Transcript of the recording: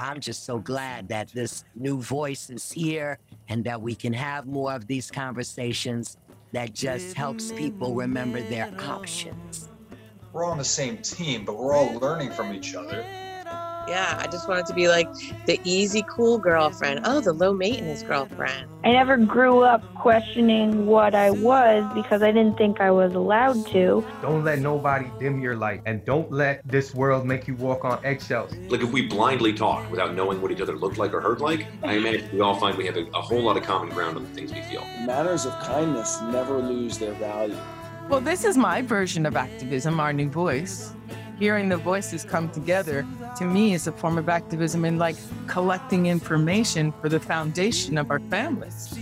I'm just so glad that this new voice is here and that we can have more of these conversations that just helps people remember their options. We're all on the same team, but we're all learning from each other. Yeah, I just wanted to be like the easy, cool girlfriend. Oh, the low maintenance girlfriend. I never grew up questioning what I was because I didn't think I was allowed to. Don't let nobody dim your light, and don't let this world make you walk on eggshells. Like if we blindly talk without knowing what each other looked like or heard like, I imagine we all find we have a, a whole lot of common ground on the things we feel. Manners of kindness never lose their value. Well, this is my version of activism, our new voice. Hearing the voices come together to me is a form of activism and like collecting information for the foundation of our families.